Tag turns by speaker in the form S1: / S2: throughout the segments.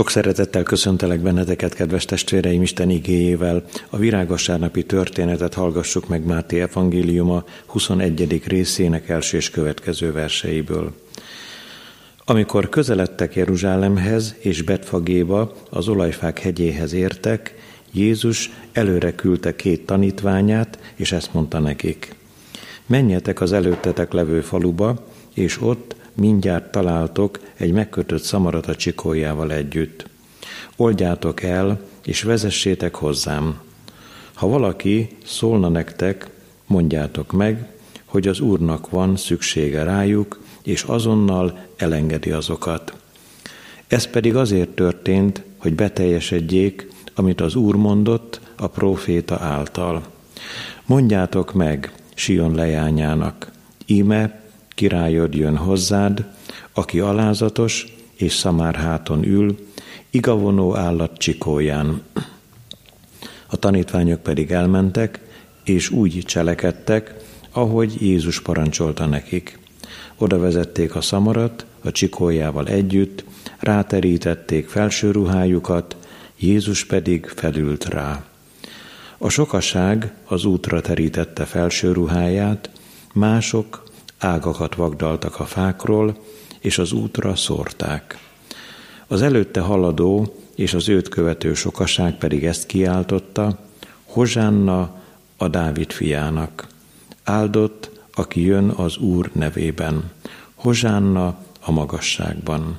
S1: Sok szeretettel köszöntelek benneteket, kedves testvéreim, Isten igéjével. A virágosárnapi történetet hallgassuk meg Máté evangéliuma 21. részének első és következő verseiből. Amikor közeledtek Jeruzsálemhez és Betfagéba, az olajfák hegyéhez értek, Jézus előre küldte két tanítványát, és ezt mondta nekik. Menjetek az előttetek levő faluba, és ott mindjárt találtok egy megkötött szamarat a csikójával együtt. Oldjátok el, és vezessétek hozzám. Ha valaki szólna nektek, mondjátok meg, hogy az Úrnak van szüksége rájuk, és azonnal elengedi azokat. Ez pedig azért történt, hogy beteljesedjék, amit az Úr mondott a próféta által. Mondjátok meg Sion leányának, íme királyod jön hozzád, aki alázatos és szamárháton ül, igavonó állat csikóján. A tanítványok pedig elmentek, és úgy cselekedtek, ahogy Jézus parancsolta nekik. Oda vezették a szamarat, a csikójával együtt, ráterítették felső ruhájukat, Jézus pedig felült rá. A sokaság az útra terítette felső ruháját, mások ágakat vagdaltak a fákról, és az útra szórták. Az előtte haladó és az őt követő sokaság pedig ezt kiáltotta, Hozsánna a Dávid fiának. Áldott, aki jön az Úr nevében. Hozsánna a magasságban.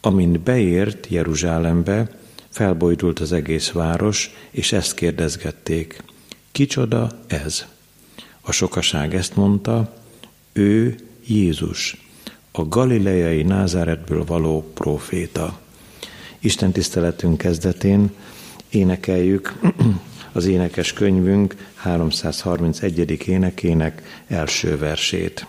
S1: Amint beért Jeruzsálembe, felbojdult az egész város, és ezt kérdezgették. Kicsoda ez? A sokaság ezt mondta, ő Jézus, a galileai Názáretből való próféta. Isten tiszteletünk kezdetén énekeljük az énekes könyvünk 331. énekének első versét.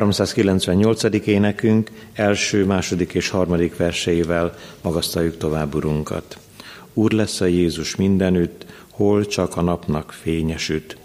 S1: 398. énekünk első, második és harmadik verseivel magasztaljuk tovább Urunkat. Úr lesz a Jézus mindenütt, hol csak a napnak fényesüt.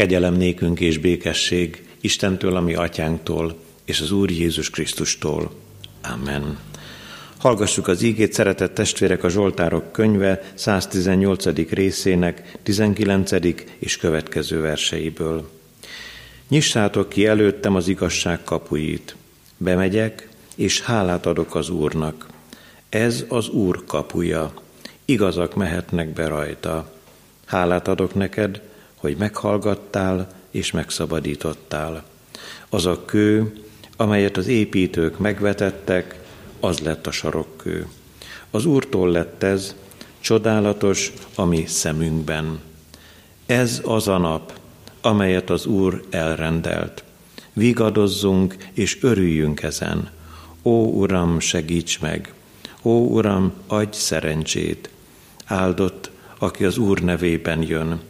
S1: Kegyelem nékünk és békesség Istentől, ami atyánktól, és az Úr Jézus Krisztustól. Amen. Hallgassuk az ígét, szeretett testvérek, a Zsoltárok könyve 118. részének 19. és következő verseiből. Nyissátok ki előttem az igazság kapuit. Bemegyek, és hálát adok az Úrnak. Ez az Úr kapuja. Igazak mehetnek be rajta. Hálát adok neked, hogy meghallgattál és megszabadítottál. Az a kő, amelyet az építők megvetettek, az lett a sarokkő. Az Úrtól lett ez, csodálatos a mi szemünkben. Ez az a nap, amelyet az Úr elrendelt. Vigadozzunk és örüljünk ezen. Ó, Uram, segíts meg! Ó, Uram, adj szerencsét! Áldott, aki az Úr nevében jön.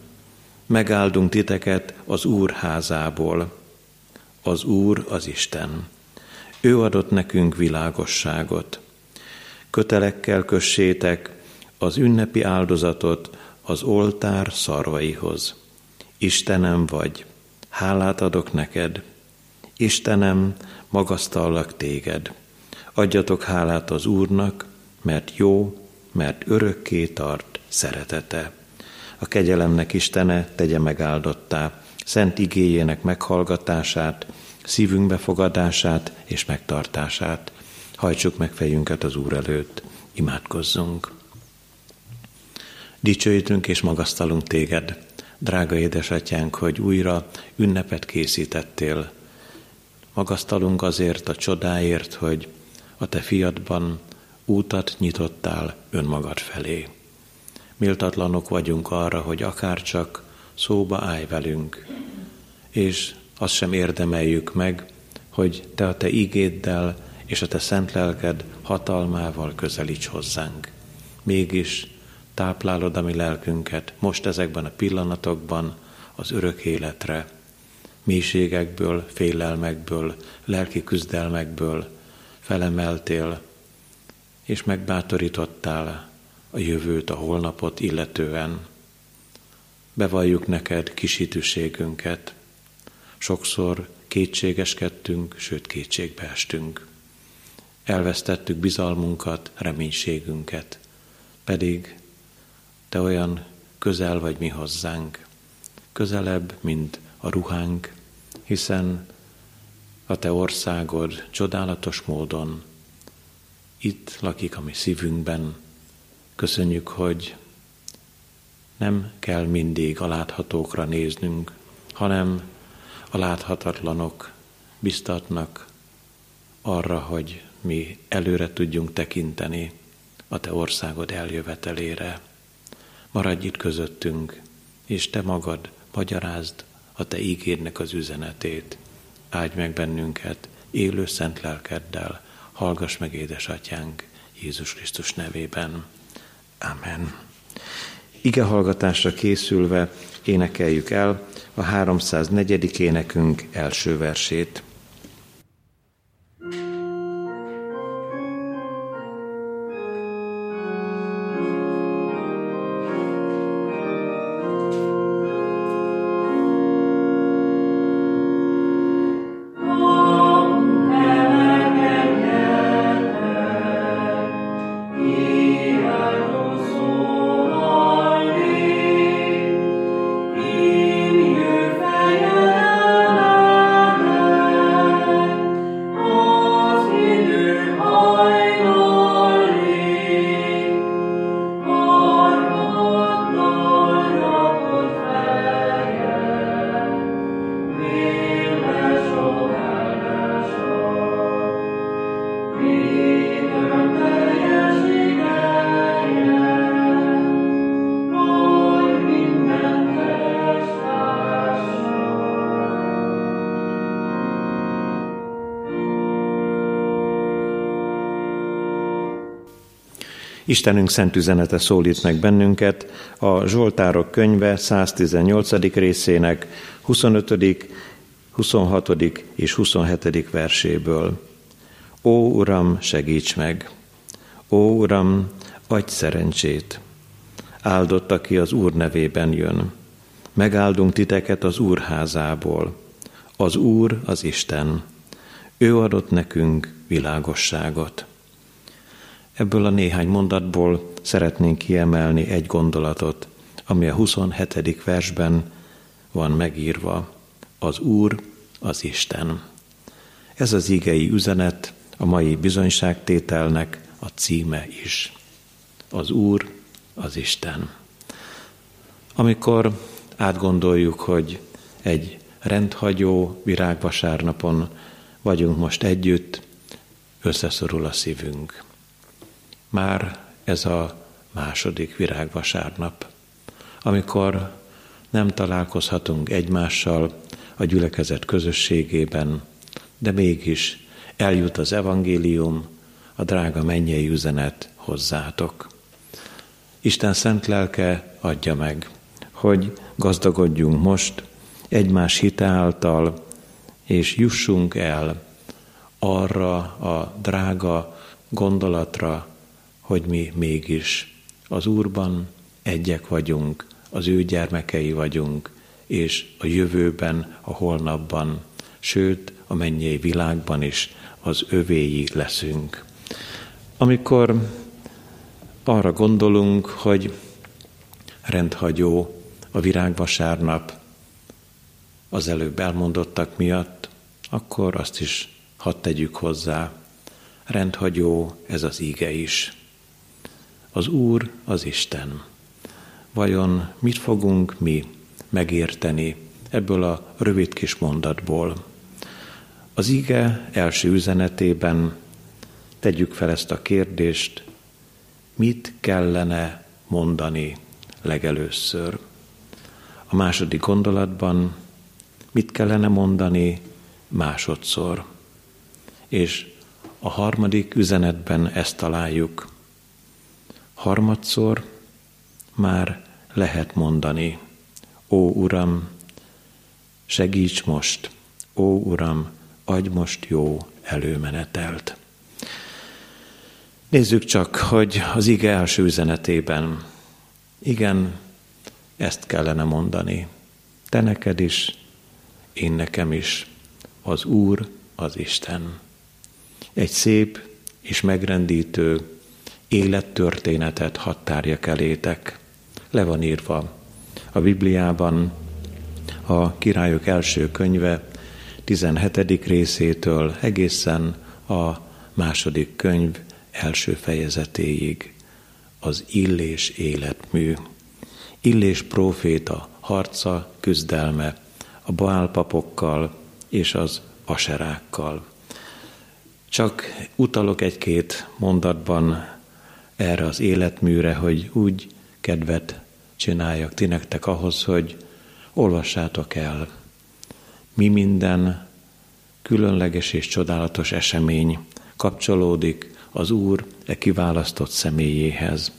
S1: Megáldunk titeket az Úr házából. Az Úr az Isten. Ő adott nekünk világosságot. Kötelekkel kössétek az ünnepi áldozatot az oltár szarvaihoz. Istenem vagy, hálát adok neked. Istenem, magasztallak téged. Adjatok hálát az Úrnak, mert jó, mert örökké tart szeretete. A kegyelemnek Istene tegye megáldottá, szent igéjének meghallgatását, szívünk befogadását és megtartását. Hajtsuk meg fejünket az Úr előtt, imádkozzunk. Dicsőítünk és magasztalunk téged, drága édesatyánk, hogy újra ünnepet készítettél. Magasztalunk azért a csodáért, hogy a te fiadban útat nyitottál önmagad felé. Méltatlanok vagyunk arra, hogy akárcsak szóba állj velünk, és azt sem érdemeljük meg, hogy te a te ígéddel és a te szent lelked hatalmával közelíts hozzánk. Mégis táplálod a mi lelkünket most ezekben a pillanatokban az örök életre, mélységekből, félelmekből, lelki küzdelmekből felemeltél, és megbátorítottál a jövőt, a holnapot illetően. Bevalljuk neked kisítőségünket, Sokszor kétségeskedtünk, sőt kétségbe estünk. Elvesztettük bizalmunkat, reménységünket, pedig te olyan közel vagy mi hozzánk, közelebb, mint a ruhánk, hiszen a te országod csodálatos módon itt lakik a mi szívünkben. Köszönjük, hogy nem kell mindig a láthatókra néznünk, hanem a láthatatlanok biztatnak arra, hogy mi előre tudjunk tekinteni a Te országod eljövetelére. Maradj itt közöttünk, és Te magad magyarázd a Te ígédnek az üzenetét. Áldj meg bennünket élő szent lelkeddel, hallgass meg édesatyánk Jézus Krisztus nevében. Amen. Ige hallgatásra készülve énekeljük el a 304. énekünk első versét. Istenünk szent üzenete szólít meg bennünket a Zsoltárok könyve 118. részének 25., 26. és 27. verséből. Ó Uram, segíts meg! Ó Uram, adj szerencsét! Áldott, aki az Úr nevében jön. megáldunk titeket az Úr házából. Az Úr az Isten. Ő adott nekünk világosságot. Ebből a néhány mondatból szeretnénk kiemelni egy gondolatot, ami a 27. versben van megírva. Az Úr az Isten. Ez az igei üzenet a mai bizonyságtételnek a címe is. Az Úr az Isten. Amikor átgondoljuk, hogy egy rendhagyó virágvasárnapon vagyunk most együtt, összeszorul a szívünk. Már ez a második virágvasárnap, amikor nem találkozhatunk egymással a gyülekezet közösségében, de mégis eljut az evangélium, a drága mennyei üzenet hozzátok. Isten szent lelke adja meg, hogy gazdagodjunk most egymás hite által, és jussunk el arra a drága gondolatra, hogy mi mégis az Úrban egyek vagyunk, az ő gyermekei vagyunk, és a jövőben, a holnapban, sőt, a mennyei világban is az övéi leszünk. Amikor arra gondolunk, hogy rendhagyó a virágvasárnap az előbb elmondottak miatt, akkor azt is hadd tegyük hozzá. Rendhagyó ez az íge is. Az Úr az Isten. Vajon mit fogunk mi megérteni ebből a rövid kis mondatból? Az ige első üzenetében tegyük fel ezt a kérdést, mit kellene mondani legelőször. A második gondolatban mit kellene mondani másodszor. És a harmadik üzenetben ezt találjuk. Harmadszor már lehet mondani, ó Uram, segíts most, ó Uram, adj most jó előmenetelt. Nézzük csak, hogy az ige első üzenetében, igen, ezt kellene mondani. Te neked is, én nekem is, az Úr, az Isten. Egy szép és megrendítő élettörténetet hadd tárjak elétek. Le van írva a Bibliában, a királyok első könyve 17. részétől egészen a második könyv első fejezetéig az illés életmű. Illés próféta harca, küzdelme a baálpapokkal és az aserákkal. Csak utalok egy-két mondatban erre az életműre, hogy úgy kedvet csináljak ti nektek ahhoz, hogy olvassátok el, mi minden különleges és csodálatos esemény kapcsolódik az Úr e kiválasztott személyéhez.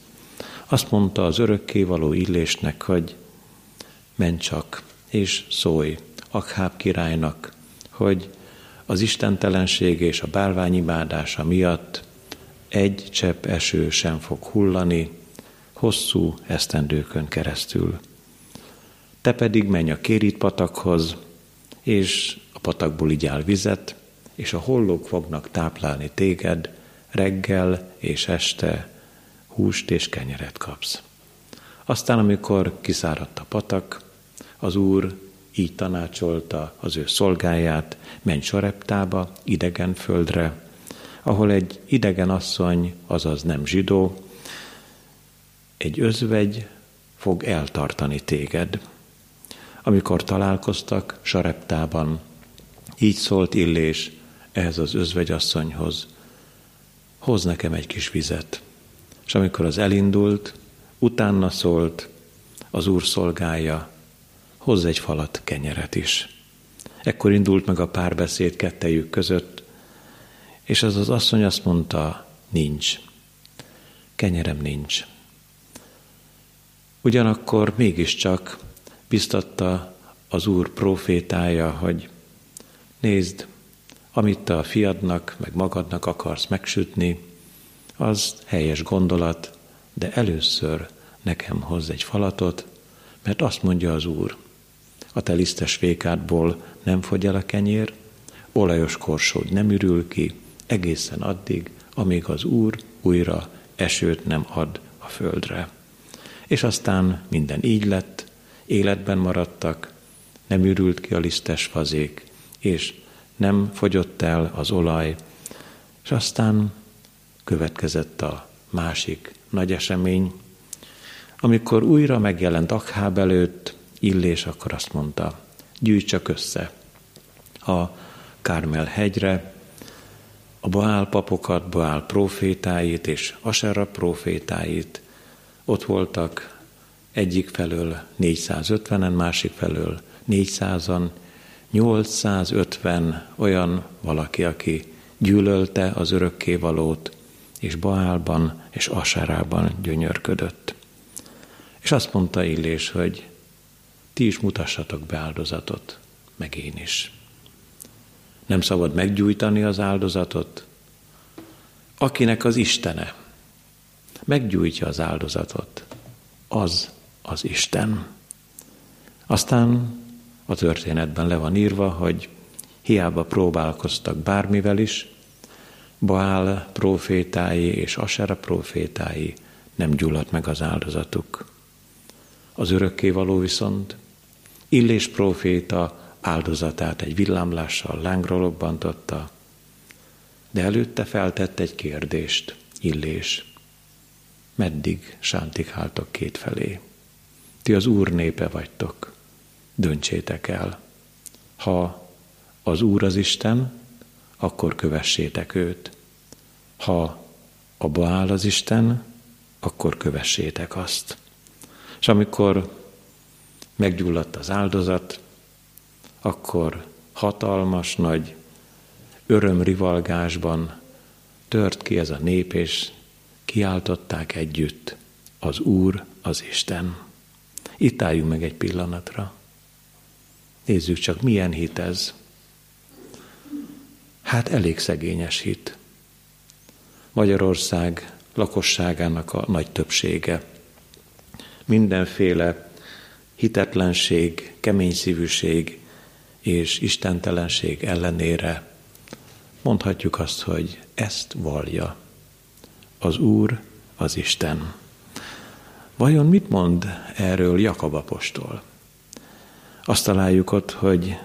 S1: Azt mondta az örökkévaló illésnek, hogy menj csak, és szólj Akháb királynak, hogy az istentelenség és a bálványimádásra miatt egy csepp eső sem fog hullani hosszú esztendőkön keresztül. Te pedig menj a Kérit patakhoz, és a patakból igyál vizet, és a hollók fognak táplálni téged, reggel és este húst és kenyeret kapsz. Aztán, amikor kiszáradt a patak, az Úr így tanácsolta az ő szolgáját, menj Soreptába, idegen földre, ahol egy idegen asszony, azaz nem zsidó, egy özvegy fog eltartani téged. Amikor találkoztak Sareptában, így szólt Illés ehhez az özvegyasszonyhoz, hoz nekem egy kis vizet. És amikor az elindult, utána szólt, az úr szolgája, hozz egy falat kenyeret is. Ekkor indult meg a párbeszéd kettejük között, és az az asszony azt mondta, nincs. Kenyerem nincs. Ugyanakkor mégiscsak biztatta az Úr profétája, hogy nézd, amit a fiadnak, meg magadnak akarsz megsütni, az helyes gondolat, de először nekem hoz egy falatot, Mert azt mondja az Úr, a te lisztes vékádból nem fogy el a kenyér, olajos korsód nem ürül ki, egészen addig, amíg az Úr újra esőt nem ad a földre. És aztán minden így lett, életben maradtak, nem ürült ki a lisztes fazék, és nem fogyott el az olaj, és aztán következett a másik nagy esemény, amikor újra megjelent Akháb előtt, Illés akkor azt mondta, gyűjts össze a Kármel hegyre, a Baál papokat, Baál profétáit és Asera profétáit. Ott voltak egyik felől 450-en, másik felől 400-an, 850 olyan valaki, aki gyűlölte az örökkévalót, és Baálban és Aserában gyönyörködött. És azt mondta Illés, hogy ti is mutassatok be áldozatot, meg én is. Nem szabad meggyújtani az áldozatot. Akinek az Istene meggyújtja az áldozatot, az az Isten. Aztán a történetben le van írva, hogy hiába próbálkoztak bármivel is, Baál profétái és Asera profétái nem gyulladt meg az áldozatuk. Az örökkévaló viszont Illés proféta áldozatát egy villámlással lángra lobbantotta, de előtte feltett egy kérdést, Illés. Meddig sántikáltok kétfelé? Ti az Úr népe vagytok, döntsétek el. Ha az Úr az Isten, akkor kövessétek őt. Ha a Baál az Isten, akkor kövessétek azt. És amikor meggyulladt az áldozat, akkor hatalmas, nagy örömrivalgásban tört ki ez a nép, és kiáltották együtt, az Úr, az Isten. Itt álljunk meg egy pillanatra. Nézzük csak, milyen hit ez. Hát elég szegényes hit. Magyarország lakosságának a nagy többsége mindenféle hitetlenség, keményszívűség és istentelenség ellenére mondhatjuk azt, hogy ezt valja. Az Úr, az Isten. Vajon mit mond erről Jakab apostol? Azt találjuk ott, hogy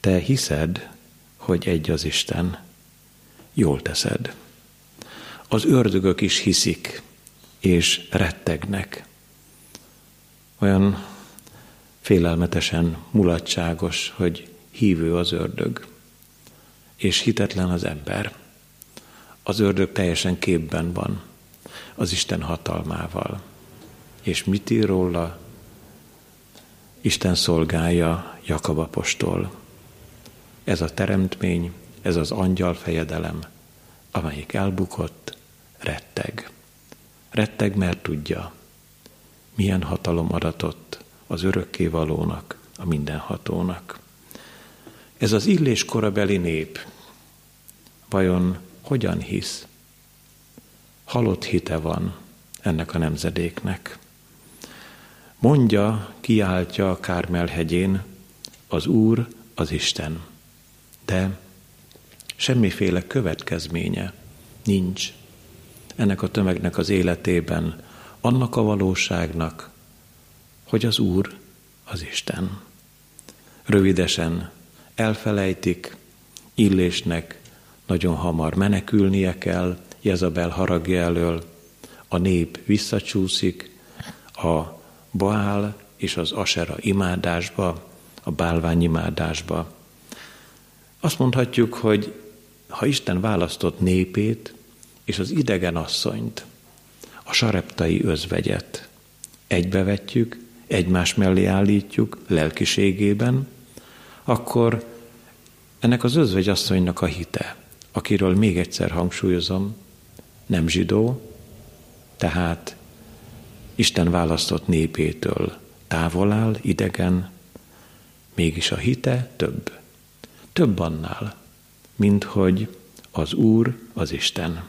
S1: te hiszed, hogy egy az Isten. Jól teszed. Az ördögök is hiszik, és rettegnek. Olyan félelmetesen mulatságos, hogy hívő az ördög, és hitetlen az ember. Az ördög teljesen képben van az Isten hatalmával. És mit ír róla? Isten szolgálja Jakab apostol. Ez a teremtmény, ez az angyal fejedelem, amelyik elbukott, retteg. Retteg, mert tudja, milyen hatalom adatott az örökkévalónak, a mindenhatónak. Ez az illés korabeli nép vajon hogyan hisz? Halott hite van ennek a nemzedéknek. Mondja, kiáltja a Kármel hegyén, az Úr az Isten. De semmiféle következménye nincs ennek a tömegnek az életében, annak a valóságnak, hogy az Úr az Isten. Rövidesen elfelejtik, Illésnek nagyon hamar menekülnie kell Jezabel haragja elől, a nép visszacsúszik a Baál és az Asera imádásba, a bálvány imádásba. Azt mondhatjuk, hogy ha Isten választott népét és az idegen asszonyt, a sareptai özvegyet egybevetjük, egymás mellé állítjuk lelkiségében, akkor ennek az özvegyasszonynak a hite, akiről még egyszer hangsúlyozom, nem zsidó, tehát Isten választott népétől távol áll, idegen, mégis a hite több. Több annál, mint hogy az Úr az Isten.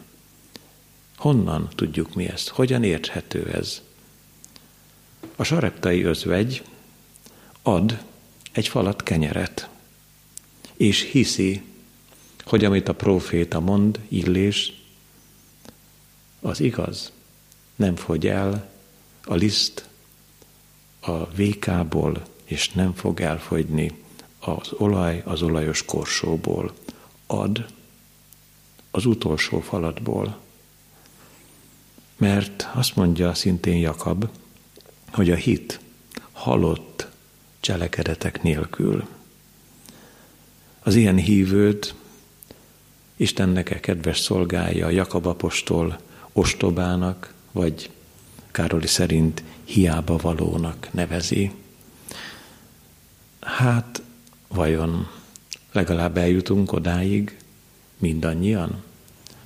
S1: Honnan tudjuk mi ezt? Hogyan érthető ez? A sareptai özvegy ad egy falat kenyeret, és hiszi, hogy amit a próféta mond, illés, az igaz, nem fogy el a liszt a vékából, és nem fog elfogyni az olaj az olajos korsóból. Ad az utolsó falatból. Mert azt mondja szintén Jakab, hogy a hit halott cselekedetek nélkül. Az ilyen hívőt Istennek -e kedves szolgálja Jakab apostol ostobának, vagy Károli szerint hiába valónak nevezi. Hát, vajon legalább eljutunk odáig mindannyian,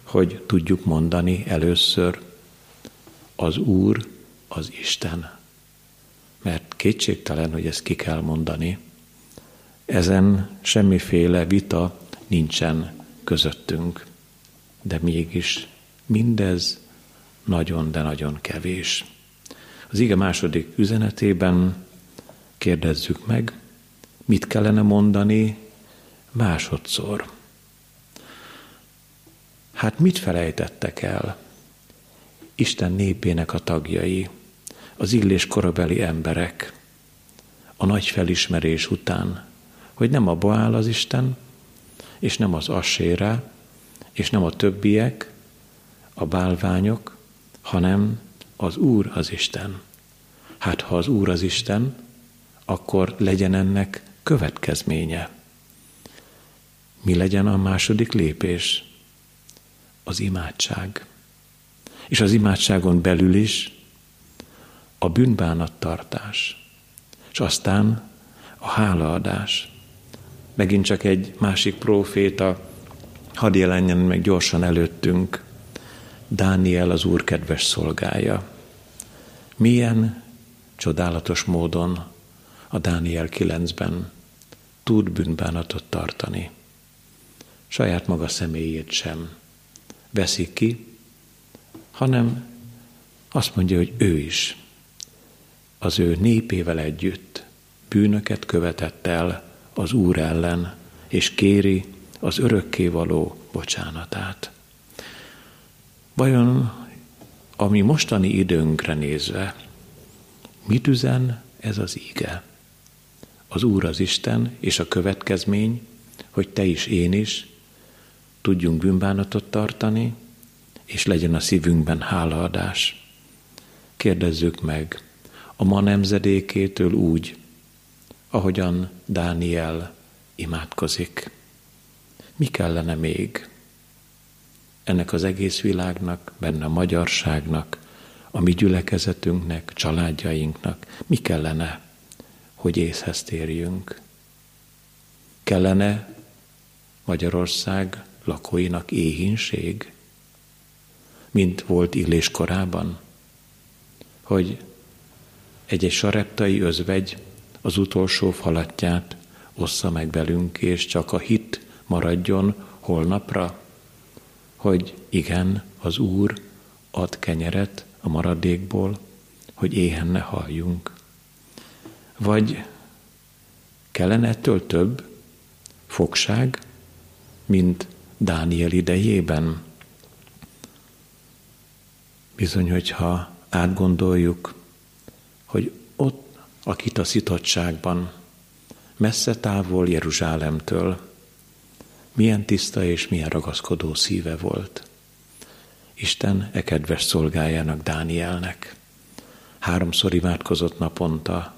S1: hogy tudjuk mondani először az Úr az Isten. Mert kétségtelen, hogy ezt ki kell mondani. Ezen semmiféle vita nincsen közöttünk, de mégis mindez nagyon, de nagyon kevés. Az ige második üzenetében kérdezzük meg, mit kellene mondani másodszor. Hát mit felejtettek el Isten népének a tagjai, az illés korabeli emberek a nagy felismerés után, hogy nem a Baál az Isten, és nem az Assére, és nem a többiek, a bálványok, hanem az Úr az Isten. Hát ha az Úr az Isten, akkor legyen ennek következménye. Mi legyen a második lépés? Az imádság. És az imádságon belül is a bűnbánattartás, és aztán a hálaadás. Megint csak egy másik próféta, hadd jelenjen meg gyorsan előttünk, Dániel az Úr kedves szolgája. Milyen csodálatos módon a Dániel 9-ben tud bűnbánatot tartani. Saját maga személyét sem veszi ki, hanem azt mondja, hogy ő is az ő népével együtt bűnöket követett el az Úr ellen, és kéri az örökkévaló bocsánatát. Vajon a mi mostani időnkre nézve, mit üzen ez az ige? Az Úr az Isten, és a következmény, hogy te is, én is tudjunk bűnbánatot tartani, és legyen a szívünkben hálaadás. Kérdezzük meg a ma nemzedékétől úgy, ahogyan Dániel imádkozik. Mi kellene még? ennek az egész világnak, benne a magyarságnak, a mi gyülekezetünknek, családjainknak mi kellene, hogy észhez térjünk? Kellene Magyarország lakóinak éhínség, mint volt Illés korában? Hogy egy-egy sareptai özvegy az utolsó falatját ossza meg velünk, és csak a hit maradjon holnapra? hogy igen, az Úr ad kenyeret a maradékból, hogy éhen ne halljunk. Vagy kellene ettől több fogság, mint Dániel idejében? Bizony, hogyha átgondoljuk, hogy ott a kitaszítottságban, messze távol Jeruzsálemtől, milyen tiszta és milyen ragaszkodó szíve volt. Isten e kedves szolgájának, Dánielnek. Háromszor imádkozott naponta,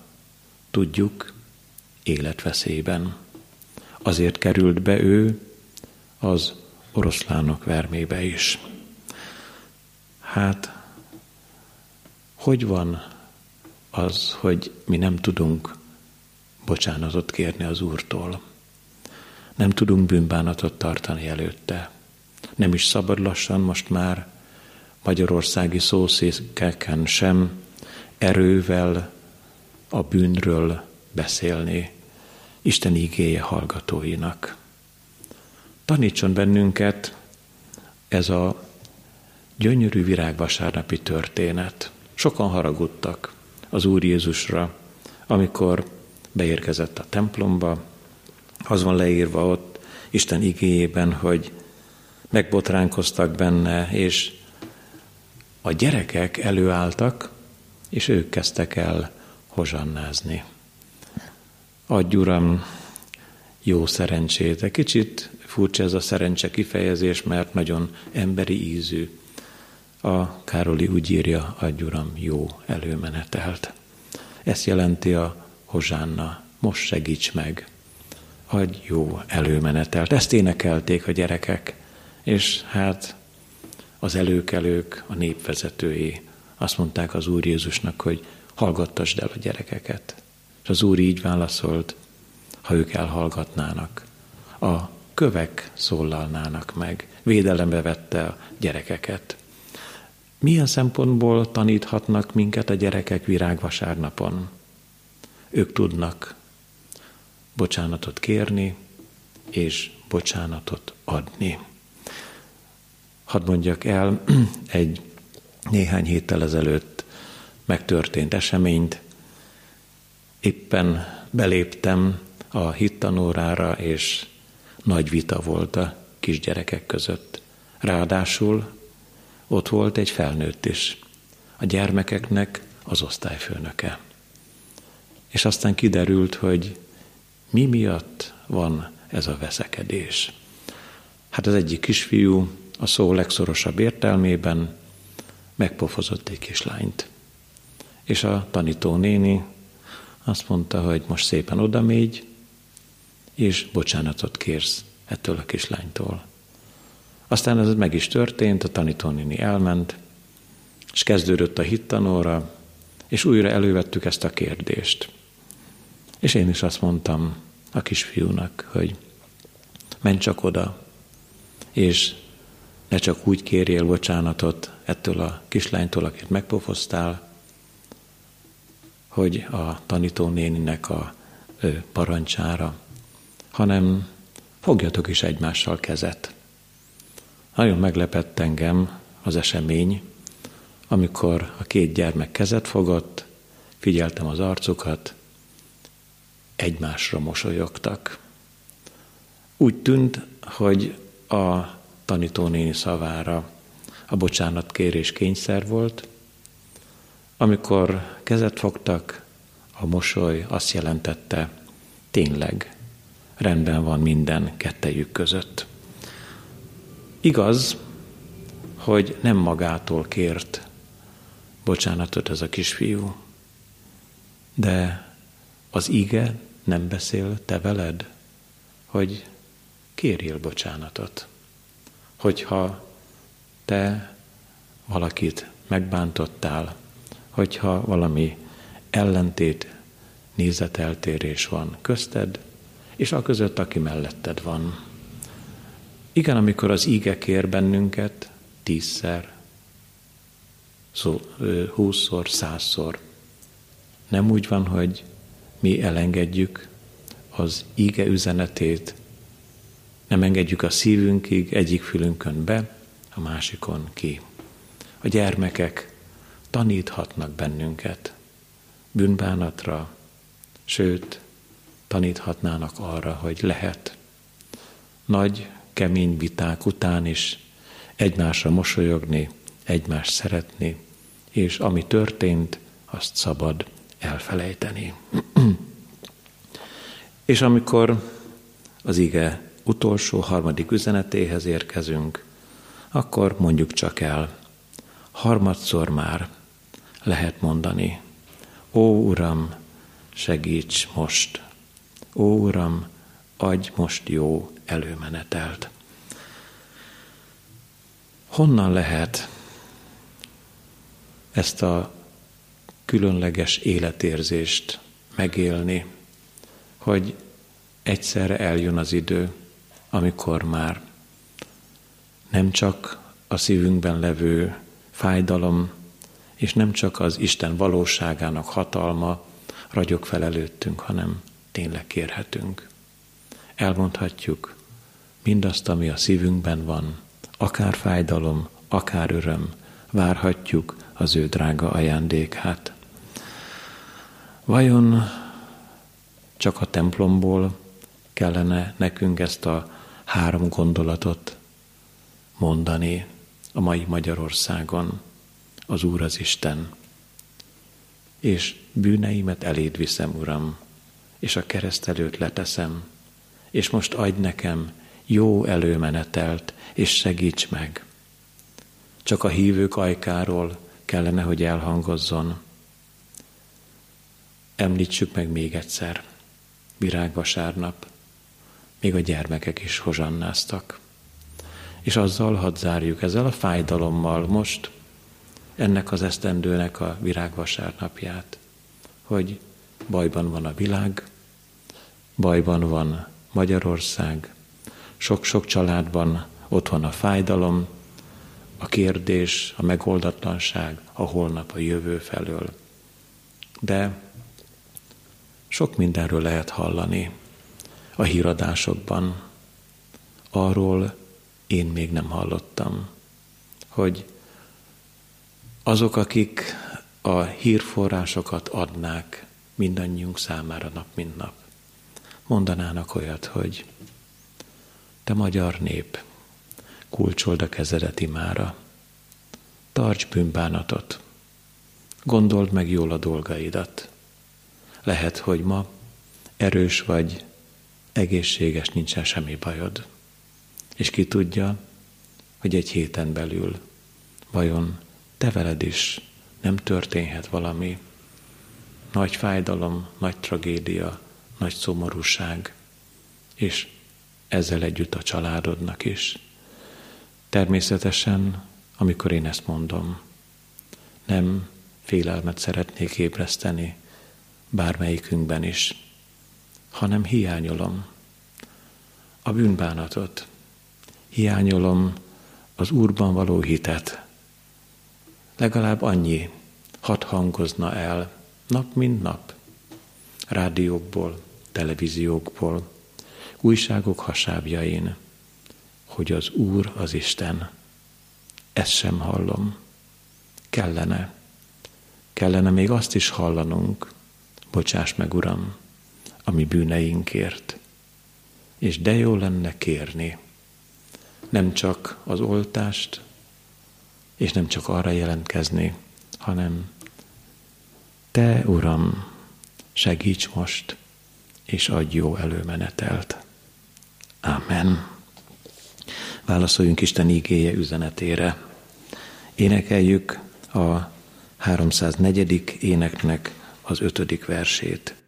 S1: tudjuk, életveszélyben. Azért került be ő az oroszlánok vermébe is. Hát, hogy van az, hogy mi nem tudunk bocsánatot kérni az Úrtól? nem tudunk bűnbánatot tartani előtte. Nem is szabad lassan most már magyarországi szószékeken sem erővel a bűnről beszélni Isten igéje hallgatóinak. Tanítson bennünket ez a gyönyörű virágvasárnapi történet. Sokan haragudtak az Úr Jézusra, amikor beérkezett a templomba, az van leírva ott Isten igéjében, hogy megbotránkoztak benne, és a gyerekek előálltak, és ők kezdtek el hozsannázni. Adj Uram, jó szerencsét. Egy kicsit furcsa ez a szerencse kifejezés, mert nagyon emberi ízű. A Károli úgy írja, adj Uram, jó előmenetelt. Ezt jelenti a hozsánna, most segíts meg, adj jó előmenetelt. Ezt énekelték a gyerekek, és hát az előkelők, a népvezetői azt mondták az Úr Jézusnak, hogy hallgattasd el a gyerekeket. És az Úr így válaszolt, ha ők elhallgatnának, a kövek szólalnának meg, védelembe vette a gyerekeket. Milyen szempontból taníthatnak minket a gyerekek virágvasárnapon? Ők tudnak bocsánatot kérni, és bocsánatot adni. Hadd mondjak el egy néhány héttel ezelőtt megtörtént eseményt. Éppen beléptem a hittanórára, és nagy vita volt a kisgyerekek között. Ráadásul ott volt egy felnőtt is, a gyermekeknek az osztályfőnöke. És aztán kiderült, hogy mi miatt van ez a veszekedés. Hát az egyik kisfiú a szó legszorosabb értelmében megpofozott egy kislányt. És a tanító néni azt mondta, hogy most szépen odamégy, és bocsánatot kérsz ettől a kislánytól. Aztán ez meg is történt, a tanítónéni elment, és kezdődött a hittanóra, és újra elővettük ezt a kérdést. És én is azt mondtam a kisfiúnak, hogy menj csak oda, és ne csak úgy kérjél bocsánatot ettől a kislánytól, akit megpofoztál, hogy a tanítónéninek a parancsára, hanem fogjatok is egymással kezet. Nagyon meglepett engem az esemény, amikor a két gyermek kezet fogott, figyeltem az arcukat, egymásra mosolyogtak. Úgy tűnt, hogy a tanítónéni szavára a bocsánatkérés kényszer volt, amikor kezet fogtak, a mosoly azt jelentette, tényleg rendben van minden kettejük között. Igaz, hogy nem magától kért bocsánatot ez a kisfiú, de az ige nem beszél te veled, hogy kérjél bocsánatot. Hogyha te valakit megbántottál, hogyha valami ellentét, nézeteltérés van közted, és a között, aki melletted van. Igen, amikor az íge kér bennünket tízszer, szó, húszszor, százszor, nem úgy van, hogy mi elengedjük az íge üzenetét, nem engedjük a szívünkig egyik fülünkön be, a másikon ki. A gyermekek taníthatnak bennünket. Bűnbánatra, sőt, taníthatnának arra, hogy lehet. Nagy, kemény viták után is egymásra mosolyogni, egymást szeretni, és ami történt, azt szabad elfelejteni. és amikor az ige utolsó, harmadik üzenetéhez érkezünk, akkor mondjuk csak el, harmadszor már lehet mondani, Ó Uram, segíts most! Ó Uram, adj most jó előmenetelt! Honnan lehet ezt a különleges életérzést megélni, hogy egyszerre eljön az idő, amikor már nem csak a szívünkben levő fájdalom, és nem csak az Isten valóságának hatalma ragyog fel előttünk, hanem tényleg kérhetünk. Elmondhatjuk mindazt, ami a szívünkben van, akár fájdalom, akár öröm, várhatjuk az ő drága ajándékát. Vajon csak a templomból kellene nekünk ezt a három gondolatot mondani a mai Magyarországon, az Úr az Isten. És bűneimet eléd viszem, Uram, és a kereszt előtt leteszem, és most adj nekem jó előmenetelt, és segíts meg. Csak a hívők ajkáról kellene, hogy elhangozzon. Említsük meg még egyszer, virágvasárnap, még a gyermekek is hozsannáztak. És azzal hadd zárjuk, ezzel a fájdalommal most ennek az esztendőnek a virágvasárnapját, hogy bajban van a világ, bajban van Magyarország, sok-sok családban ott van a fájdalom, a kérdés, a megoldatlanság, a holnap, a jövő felől. De sok mindenről lehet hallani a híradásokban. Arról én még nem hallottam, hogy azok, akik a hírforrásokat adnák mindannyiunk számára nap mint nap, mondanának olyat, hogy te magyar nép, kulcsold a kezedet imára, tarts bűnbánatot, gondold meg jól a dolgaidat. Lehet, hogy ma erős vagy, egészséges, nincsen semmi bajod. És ki tudja, hogy egy héten belül vajon te veled is nem történhet valami nagy fájdalom, nagy tragédia, nagy szomorúság, és ezzel együtt a családodnak is. Természetesen, amikor én ezt mondom, nem félelmet szeretnék ébreszteni bármelyikünkben is, hanem hiányolom a bűnbánatot, hiányolom az Úrban való hitet. Legalább annyi hat hangozna el nap mint nap, rádiókból, televíziókból, újságok hasábjain, hogy az Úr az Isten. Ezt sem hallom. Kellene. Kellene még azt is hallanunk, bocsáss meg, Uram, a mi bűneinkért. És de jó lenne kérni, nem csak az oltást, és nem csak arra jelentkezni, hanem Te, Uram, segíts most, és adj jó előmenetelt. Amen. Válaszoljunk Isten ígéje üzenetére. Énekeljük a 304. éneknek az ötödik versét.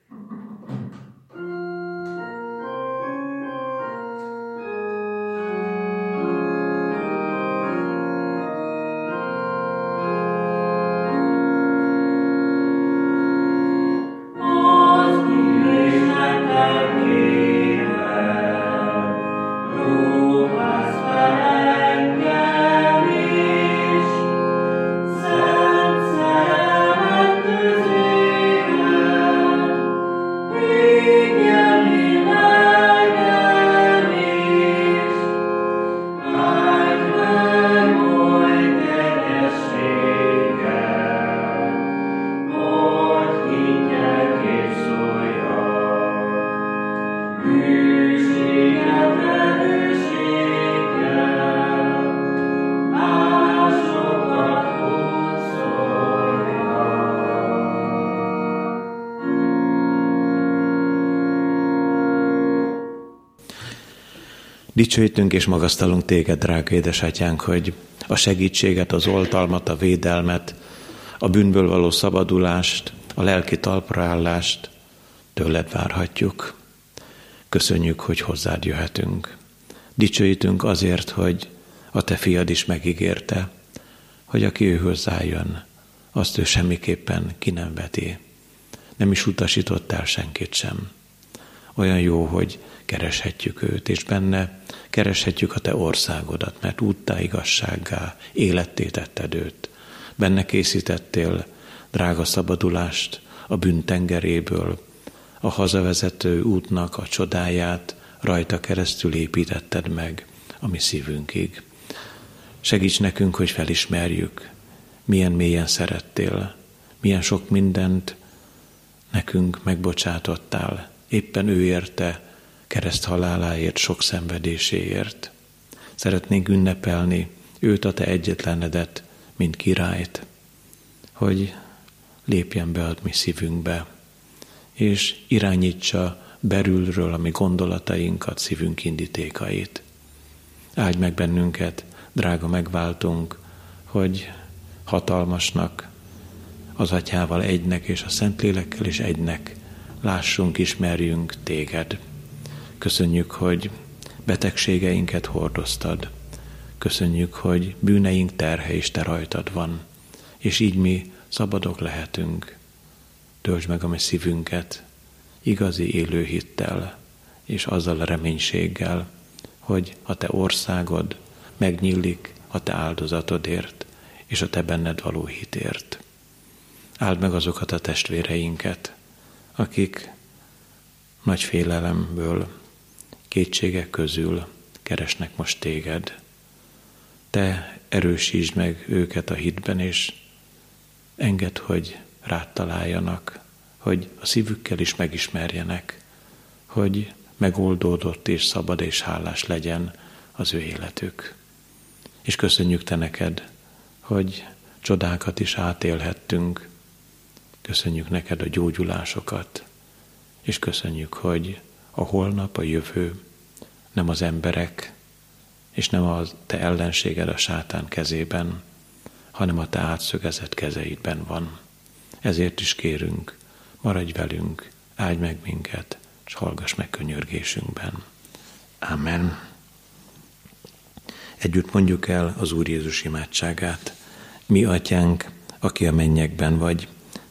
S1: Dicsőítünk és magasztalunk téged, drága édesatyánk, hogy a segítséget, az oltalmat, a védelmet, a bűnből való szabadulást, a lelki talpraállást tőled várhatjuk. Köszönjük, hogy hozzád jöhetünk. Dicsőítünk azért, hogy a te fiad is megígérte, hogy aki ő hozzájön, azt ő semmiképpen ki nem veti. Nem is utasított el senkit sem. Olyan jó, hogy kereshetjük őt, és benne kereshetjük a te országodat, mert úttá igazsággá életté tetted őt. Benne készítettél drága szabadulást a bűntengeréből, a hazavezető útnak a csodáját rajta keresztül építetted meg a mi szívünkig. Segíts nekünk, hogy felismerjük, milyen mélyen szerettél, milyen sok mindent nekünk megbocsátottál, éppen ő érte kereszt haláláért, sok szenvedéséért. Szeretnénk ünnepelni őt a te egyetlenedet, mint királyt, hogy lépjen be a mi szívünkbe, és irányítsa belülről a mi gondolatainkat, szívünk indítékait. Áldj meg bennünket, drága megváltunk, hogy hatalmasnak, az Atyával egynek és a Szentlélekkel is egynek lássunk, ismerjünk téged. Köszönjük, hogy betegségeinket hordoztad. Köszönjük, hogy bűneink terhe is te rajtad van, és így mi szabadok lehetünk. Töltsd meg a mi szívünket igazi élő hittel, és azzal a reménységgel, hogy a te országod megnyílik a te áldozatodért, és a te benned való hitért. Áld meg azokat a testvéreinket, akik nagy félelemből, kétségek közül keresnek most téged. Te erősítsd meg őket a hitben, és engedd, hogy rád találjanak, hogy a szívükkel is megismerjenek, hogy megoldódott és szabad és hálás legyen az ő életük. És köszönjük Te neked, hogy csodákat is átélhettünk, köszönjük neked a gyógyulásokat, és köszönjük, hogy a holnap, a jövő nem az emberek, és nem a te ellenséged a sátán kezében, hanem a te átszögezett kezeidben van. Ezért is kérünk, maradj velünk, áldj meg minket, és hallgass meg könyörgésünkben. Amen. Együtt mondjuk el az Úr Jézus imádságát. Mi, atyánk, aki a mennyekben vagy,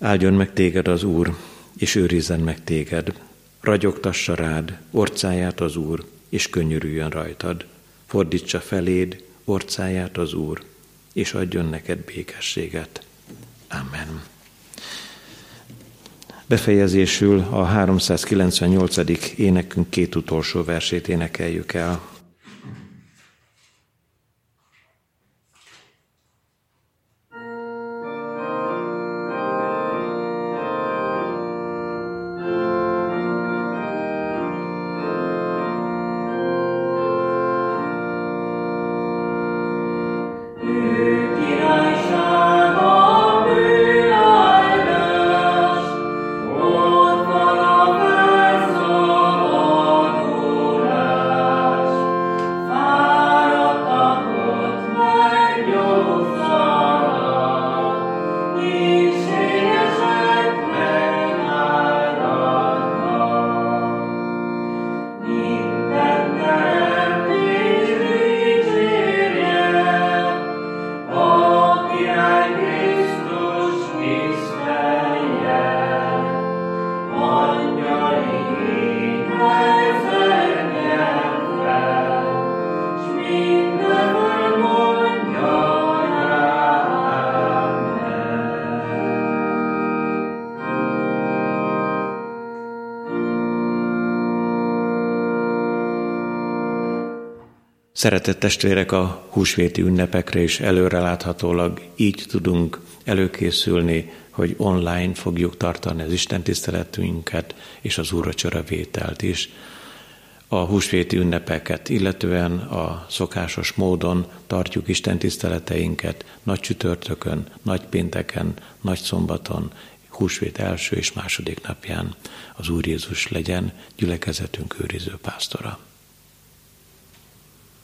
S1: Áldjon meg téged az Úr, és őrizzen meg téged. Ragyogtassa rád orcáját az Úr, és könyörüljön rajtad. Fordítsa feléd orcáját az Úr, és adjon neked békességet. Amen. Befejezésül a 398. énekünk két utolsó versét énekeljük el. Szeretett testvérek, a húsvéti ünnepekre is előreláthatólag így tudunk előkészülni, hogy online fogjuk tartani az Isten tiszteletünket és az úracsora vételt is. A húsvéti ünnepeket, illetően a szokásos módon tartjuk Isten tiszteleteinket nagy csütörtökön, nagy pénteken, nagy szombaton, húsvét első és második napján. Az Úr Jézus legyen gyülekezetünk őriző pásztora.